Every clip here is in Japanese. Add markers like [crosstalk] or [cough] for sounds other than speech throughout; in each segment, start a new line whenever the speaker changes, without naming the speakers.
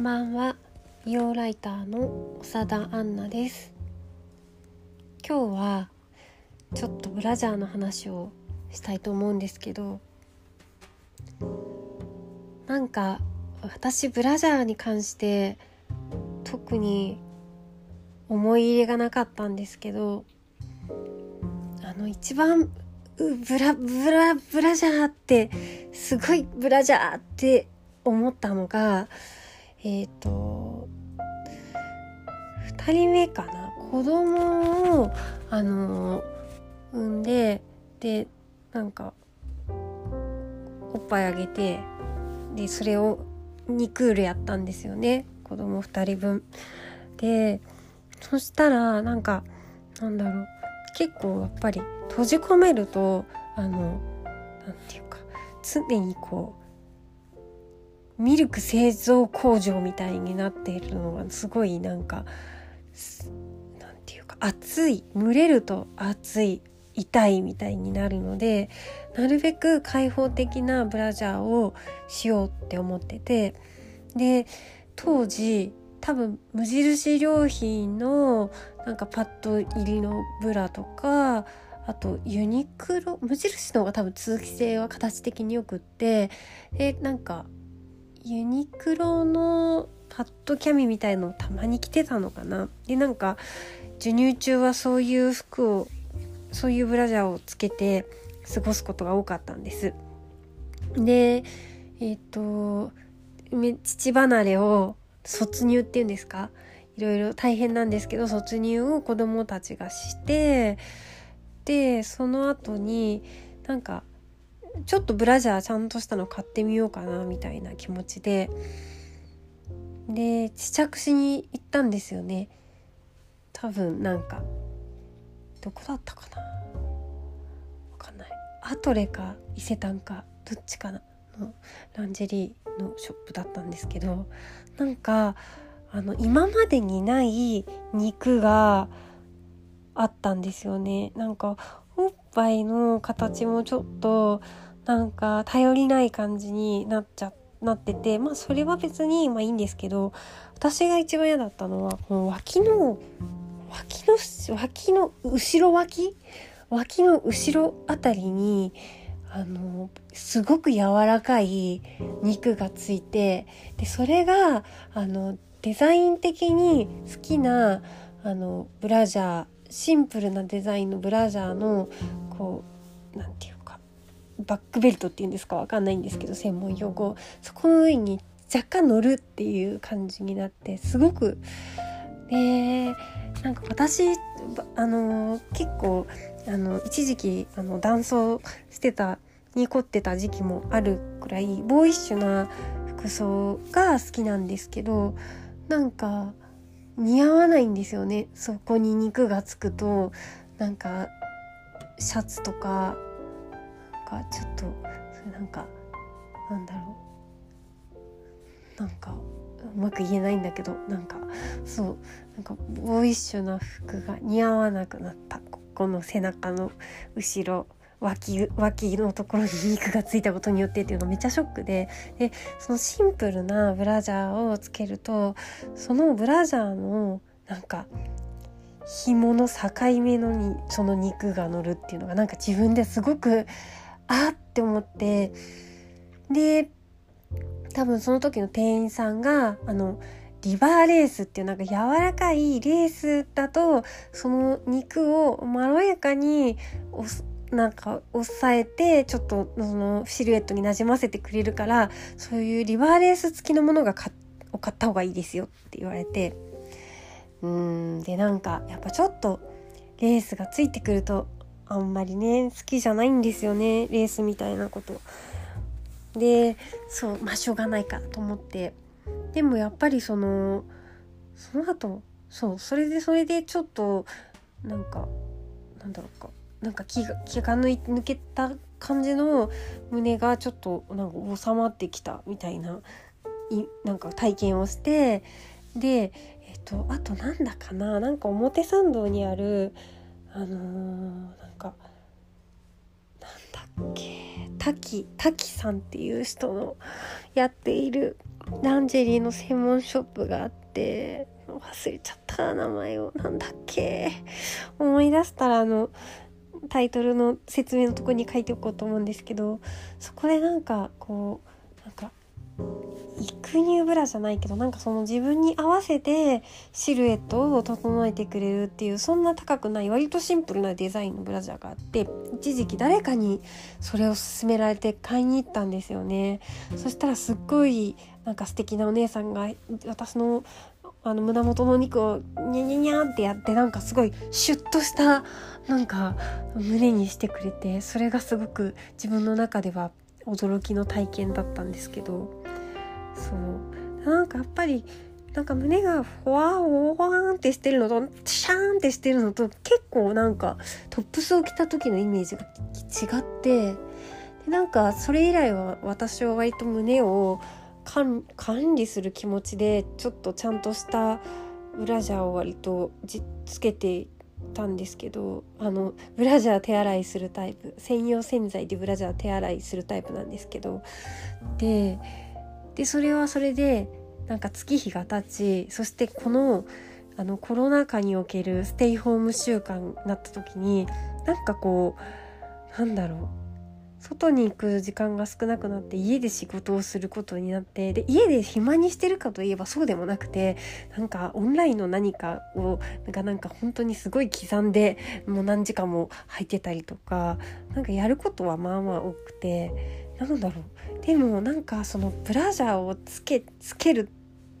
んばんは。美容ライターの長田杏奈です。今日はちょっとブラジャーの話をしたいと思うんですけどなんか私ブラジャーに関して特に思い入れがなかったんですけどあの一番ブラブラブラジャーってすごいブラジャーって思ったのがえっ、ー、と2人目かな？子供をあの産んででなんかおっぱいあげてでそれを2クールやったんですよね。子供2人分。でそしたらなんかなんだろう。結構やっぱり閉じ込めるとあのなんていうか常にこうミルク製造工場みたいになっているのがすごいなんかなんていうか熱い。蒸れると熱い痛いみたいになるのでなるべく開放的なブラジャーをしようって思ってて。で当時多分無印良品のなんかパッド入りのブラとかあとユニクロ無印の方が多分通気性は形的によくってでなんかユニクロのパッドキャミみたいのをたまに着てたのかな？でなんか授乳中はそういう服をそういうブラジャーをつけて過ごすことが多かったんです。でえっ、ー、と父離れを卒乳っていうんですか？いろいろ大変なんですけど卒乳を子供たちがしてでその後になんかちょっとブラジャーちゃんとしたの買ってみようかなみたいな気持ちで。で試着しに行ったんですよね。多分なんか。どこだったかな？わかんない。アトレか伊勢丹か。どっちかなのランジェリーのショップだったんですけど。なんかあの今までにない肉があったんですよね。なんかおっぱいの形もちょっとなんか頼りない感じになっちゃなっててまあそれは別にまあいいんですけど私が一番嫌だったのはこの脇の脇の脇の後ろ脇？脇の後ろあたりにあのすごく柔らかい肉がついてでそれがあのデザイン的に好きなあのブラジャーシンプルなデザインのブラジャーのこう何て言うかバックベルトっていうんですかわかんないんですけど専門用語。そこの上に若干乗るっていう感じになってすごくでなんか私あの結構あの一時期あの男装してたに凝ってた時期もあるくらいボーイッシュな服装が好きなんですけどなんか似合わないんですよね。そこに肉がつくとなんかシャツとかなんかちょっとそれなんかなんだろう。なんかうまく言えないんだけどなんかそうなんかボーイッシュな服が似合わなくなった。ここの背中の後ろ。脇脇のところに肉がついたことによってっていうのめっちゃショックで。でそのシンプルなブラジャーをつけるとそのブラジャーのなんか紐の境目のにその肉が乗るっていうのがなんか自分ですごくあって思って。で多分その時の店員さんがあのリバーレースっていうなんか柔らかいレースだとその肉をまろやかになんか押さえてちょっとそのシルエットになじませてくれるからそういうリバーレース付きのものが買を買った方がいいですよって言われて。うん。でなんかやっぱちょっとレースがついてくるとあんまりね好きじゃないんですよねレースみたいなこと。でそうまあしょうがないかと思って。でもやっぱりそのその後そうそれでそれでちょっとなんかなんだろうか。なんか気が気が抜けた感じの胸がちょっとなんか収まってきたみたいないなんか体験をしてで、えっと、あとなんだかななんか表参道にあるあのー、なんかなんだっけ滝滝さんっていう人のやっているランジェリーの専門ショップがあって忘れちゃった名前をなんだっけ思い出したらあのタイトルの説明のとこに書いておこうと思うんですけどそこでなんかこうなんか育乳ブラじゃないけどなんかその自分に合わせてシルエットを整えてくれるっていうそんな高くない割とシンプルなデザインのブラジャーがあって一時期誰かにそれを勧められて買いに行ったんですよね。そしたらすっごいなんか素敵なお姉さんが私のあの胸元のお肉をニャニャニャってやってなんかすごいシュッとしたなんか胸にしてくれてそれがすごく自分の中では驚きの体験だったんですけどそう。なんかやっぱりなんか胸がふわほわーんってしてるのとシャーンってしてるのと結構なんかトップスを着た時のイメージが違ってでなんかそれ以来は私は割と胸を管理する気持ちでちょっとちゃんとしたブラジャーを割とつけてたんですけどあのブラジャー手洗いするタイプ専用洗剤でブラジャー手洗いするタイプなんですけどででそれはそれでなんか月日が経ちそしてこのあのコロナ禍におけるステイホーム習慣になった時になんかこうなんだろう外に行く時間が少なくなって家で仕事をすることになってで家で暇にしてるかといえばそうでもなくてなんかオンラインの何かをなんかなんか本当にすごい刻んでもう何時間も入ってたりとかなんかやることはまあまあ多くてなんだろう。でもなんかそのブラジャーをつけつける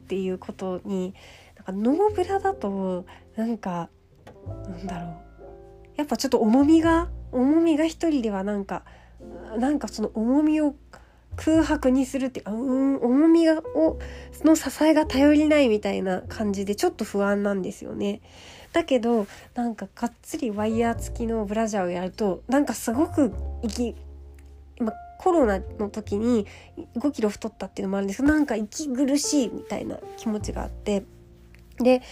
っていうことになんかノーブラだとなんかなんだろう。やっぱちょっと重みが重みが一人ではなんかなんかその重みを空白にするっていうん重みがをの支えが頼りないみたいな感じでちょっと不安なんですよね。だけどなんかがっつりワイヤー付きのブラジャーをやるとなんかすごく息今コロナの時に5キロ太ったっていうのもあるんですけどなんか息苦しいみたいな気持ちがあってで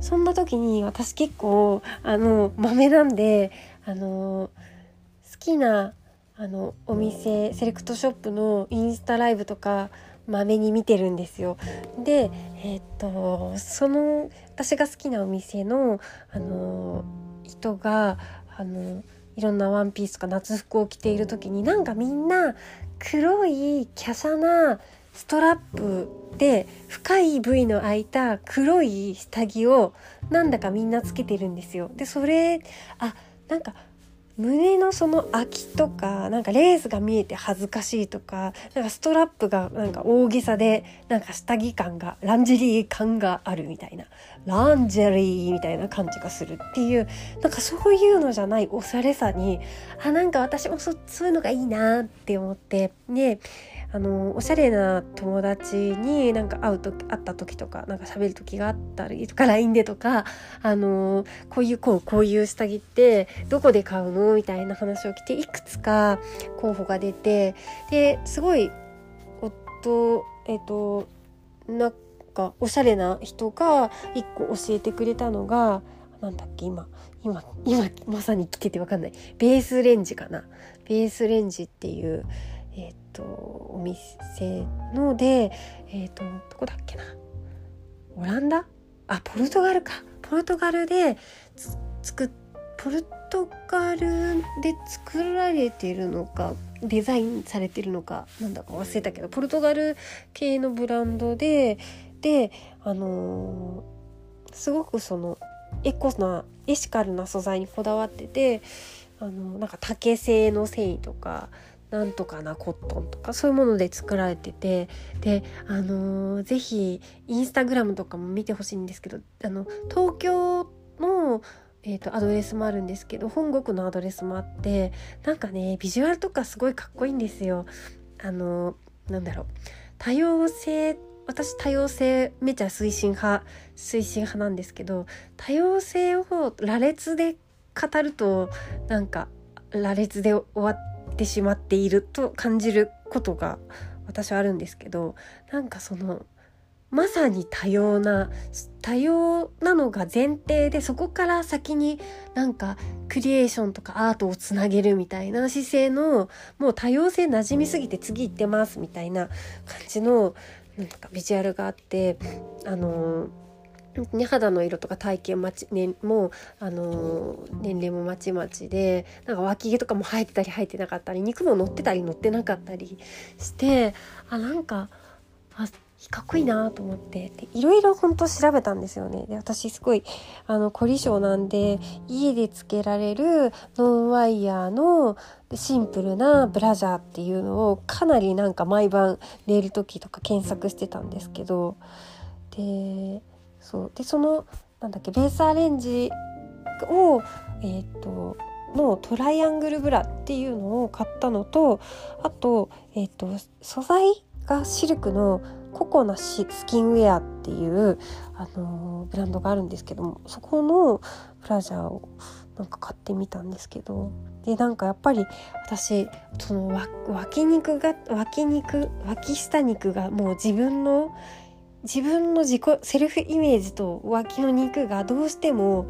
そんな時に私結構あの豆なんであの好きなあのお店セレクトショップのインスタライブとかまめに見てるんですよ。でえー、っとその私が好きなお店のあの人があのいろんなワンピースとか夏服を着ている時になんかみんな黒い華奢なストラップで深い部位の開いた黒い下着をなんだかみんなつけてるんですよ。でそれあなんか胸のその空きとかなんかレースが見えて恥ずかしいとかなんかストラップがなんか大げさでなんか下着感がランジェリー感があるみたいなランジェリーみたいな感じがするっていうなんかそういうのじゃないおしゃれさにあなんか私もそそういうのがいいなって思ってであのおしゃれな友達になんか会うと会った時とかなんか喋る時があったりとか LINE でとかあのこういうこうこういう下着ってどこで買うのみたいな話を聞いていくつか候補が出てですごい夫えっ、となんかおしゃれな人が一個教えてくれたのがなんだっけ今今今まさに着ててわかんない。ベースレンジかな。ベースレンジっていう、とお店のでえっ、ー、とどこだっけな？オランダ？あポルトガルか。ポルトガルで作ポルトガルで作られてるのかデザインされてるのかなんだか忘れたけどポルトガル系のブランドでであのー、すごくそのエコなエシカルな素材にこだわっててあのなんか竹製の繊維とかなんとかなコットンとかそういうもので作られててであのー、ぜひインスタグラムとかも見てほしいんですけどあの東京のえーと、アドレスもあるんですけど本国のアドレスもあってなんかねビジュアルとかすごいかっこいいんですよ。あのなんだろう多様性私多様性めちゃ推進派推進派なんですけど多様性を羅列で語るとなんか羅列で終わってしまっていると感じることが私はあるんですけどなんかそのまさに多様な多様なのが前提でそこから先になんかクリエーションとかアートをつなげるみたいな姿勢のもう多様性馴染みすぎて次行ってますみたいな感じのなんかビジュアルがあってあのね、肌の色とか体型まち、ね、も、あのー、年齢もまちまちでなんか脇毛とかも生えてたり生えてなかったり肉も乗ってたり乗ってなかったりしてあなんかあかっこいいなと思っていろいろ本当調べたんですよね。で私すごいあの凝り性なんで家でつけられるノンワイヤーのシンプルなブラジャーっていうのをかなりなんか毎晩寝る時とか検索してたんですけどでそう。でそのなんだっけベースアレンジをえっ、ー、とのトライアングルブラっていうのを買ったのとあと,、えーと素材がシルクのココナシスキンウェアっていう、あのー、ブランドがあるんですけどもそこのブラジャーをなんか買ってみたんですけどでなんかやっぱり私その脇肉が脇肉脇下肉がもう自分の自分の自己セルフイメージと脇の肉がどうしても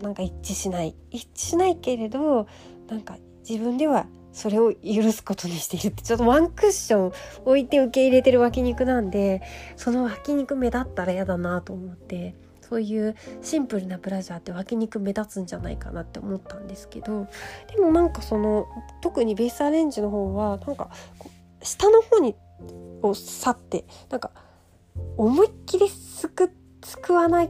なんか一致しない。一致しないけれどなんか自分ではそれを許すことにしているってちょっとワンクッション置いて受け入れてる脇肉なんでその脇肉目立ったら嫌だなと思ってそういうシンプルなブラジャーって脇肉目立つんじゃないかなって思ったんですけどでもなんかその特にベースアレンジの方はなんか下の方にを去ってなんか思いっきりすくすくわない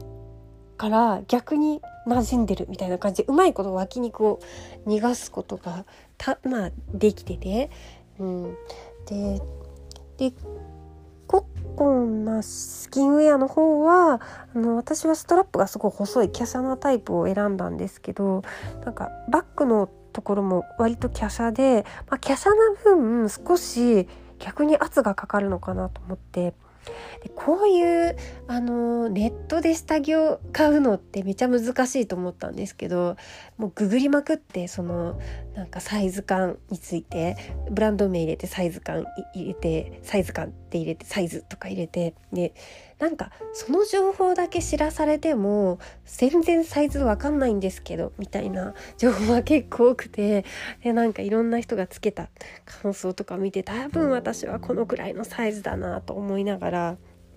から逆に馴染んでるみたいな感じ。でうまいこと脇肉を逃がすことがたまあできてて、うん、ででコッコンなスキンウェアの方はあの私はストラップがすごい細い華奢なタイプを選んだんですけどなんかバッグのところも割と華奢で、まあ、華奢な分少し逆に圧がかかるのかなと思って。でこういうあのネットで下着を買うのってめちゃ難しいと思ったんですけどもうググりまくってそのなんかサイズ感についてブランド名入れてサイズ感入れてサイズ感って入れてサイズとか入れてでなんかその情報だけ知らされても全然サイズわかんないんですけどみたいな情報は結構多くてでなんかいろんな人がつけた感想とか見て多分私はこのくらいのサイズだなと思いながら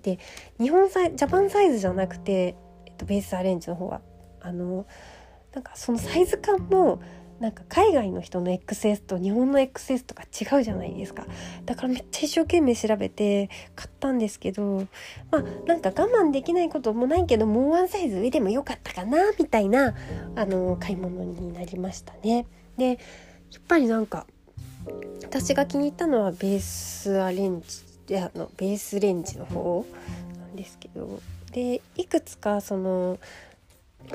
で日本サイジャパンサイズじゃなくて、えっと、ベースアレンジの方は。あのなんかそのサイズ感もなんか海外の人の XS と日本の XS とか違うじゃないですか。だからめっちゃ一生懸命調べて買ったんですけどまあなんか我慢できないこともないけどもうワンサイズ上でもよかったかなみたいなあの買い物になりましたね。でやっぱりなんか私が気に入ったのはベースアレンジ。あのベースレンジの方なんですけどでいくつかその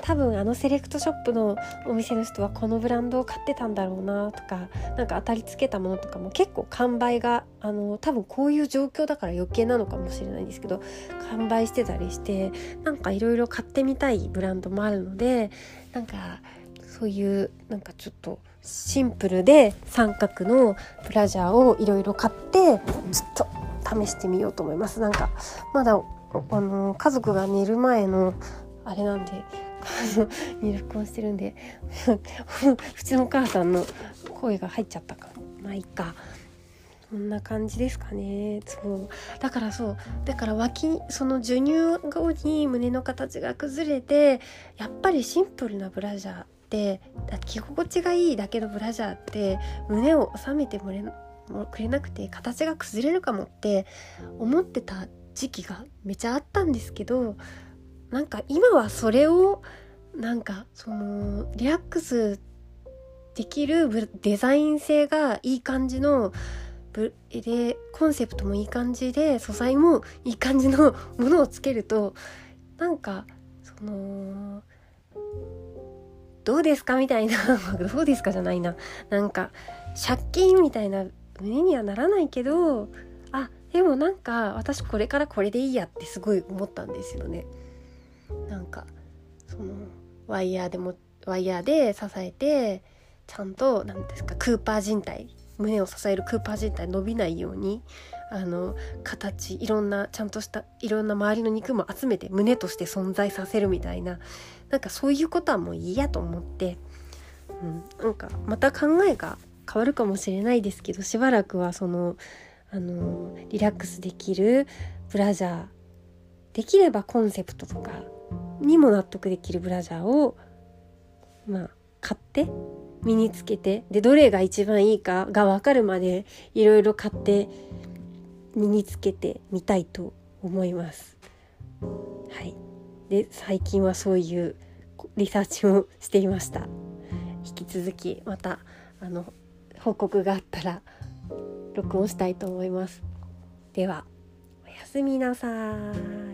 多分あのセレクトショップのお店の人はこのブランドを買ってたんだろうなとか何か当たりつけたものとかも結構完売があの多分こういう状況だから余計なのかもしれないんですけど完売してたりしてなんかいろいろ買ってみたいブランドもあるのでなんかそういうなんかちょっとシンプルで三角のブラジャーをいろいろ買ってちょっと試してみようと思います。なんかまだあの家族が寝る前のあれなんでに録音してるんで [laughs] うちのお母さんの声が入っちゃったか。まあいいか。こんな感じですかね。そう。だからそう。だから脇その授乳後に胸の形が崩れてやっぱりシンプルなブラジャーって着心地がいいだけのブラジャーって胸を収めてもれもくれなくて形が崩れるかもって思ってた時期がめちゃあったんですけどなんか今はそれをなんかそのリラックスできるデザイン性がいい感じのでコンセプトもいい感じで素材もいい感じのものをつけるとなんかそのどうですかみたいな。[laughs] どうですかじゃないな。なんか借金みたいな胸にはならないけどあでもなんか私これからこれでいいやってすごい思ったんですよね。なんかそのワイヤーでもワイヤーで支えてちゃんと何ですかクーパー人体胸を支えるクーパー自体伸びないようにあの形いろんなちゃんとしたいろんな周りの肉も集めて胸として存在させるみたいななんかそういうことはもういいやと思って、うん、なんかまた考えが変わるかもしれないですけどしばらくはそのあのリラックスできるブラジャーできればコンセプトとかにも納得できるブラジャーをまあ買って身につけてでどれが一番いいかが分かるまでいろいろ買って身につけてみたいと思います。はい、で最近はそういうリサーチをしていました。引き続きまたあの報告があったら録音したいと思います。ではおやすみなさい。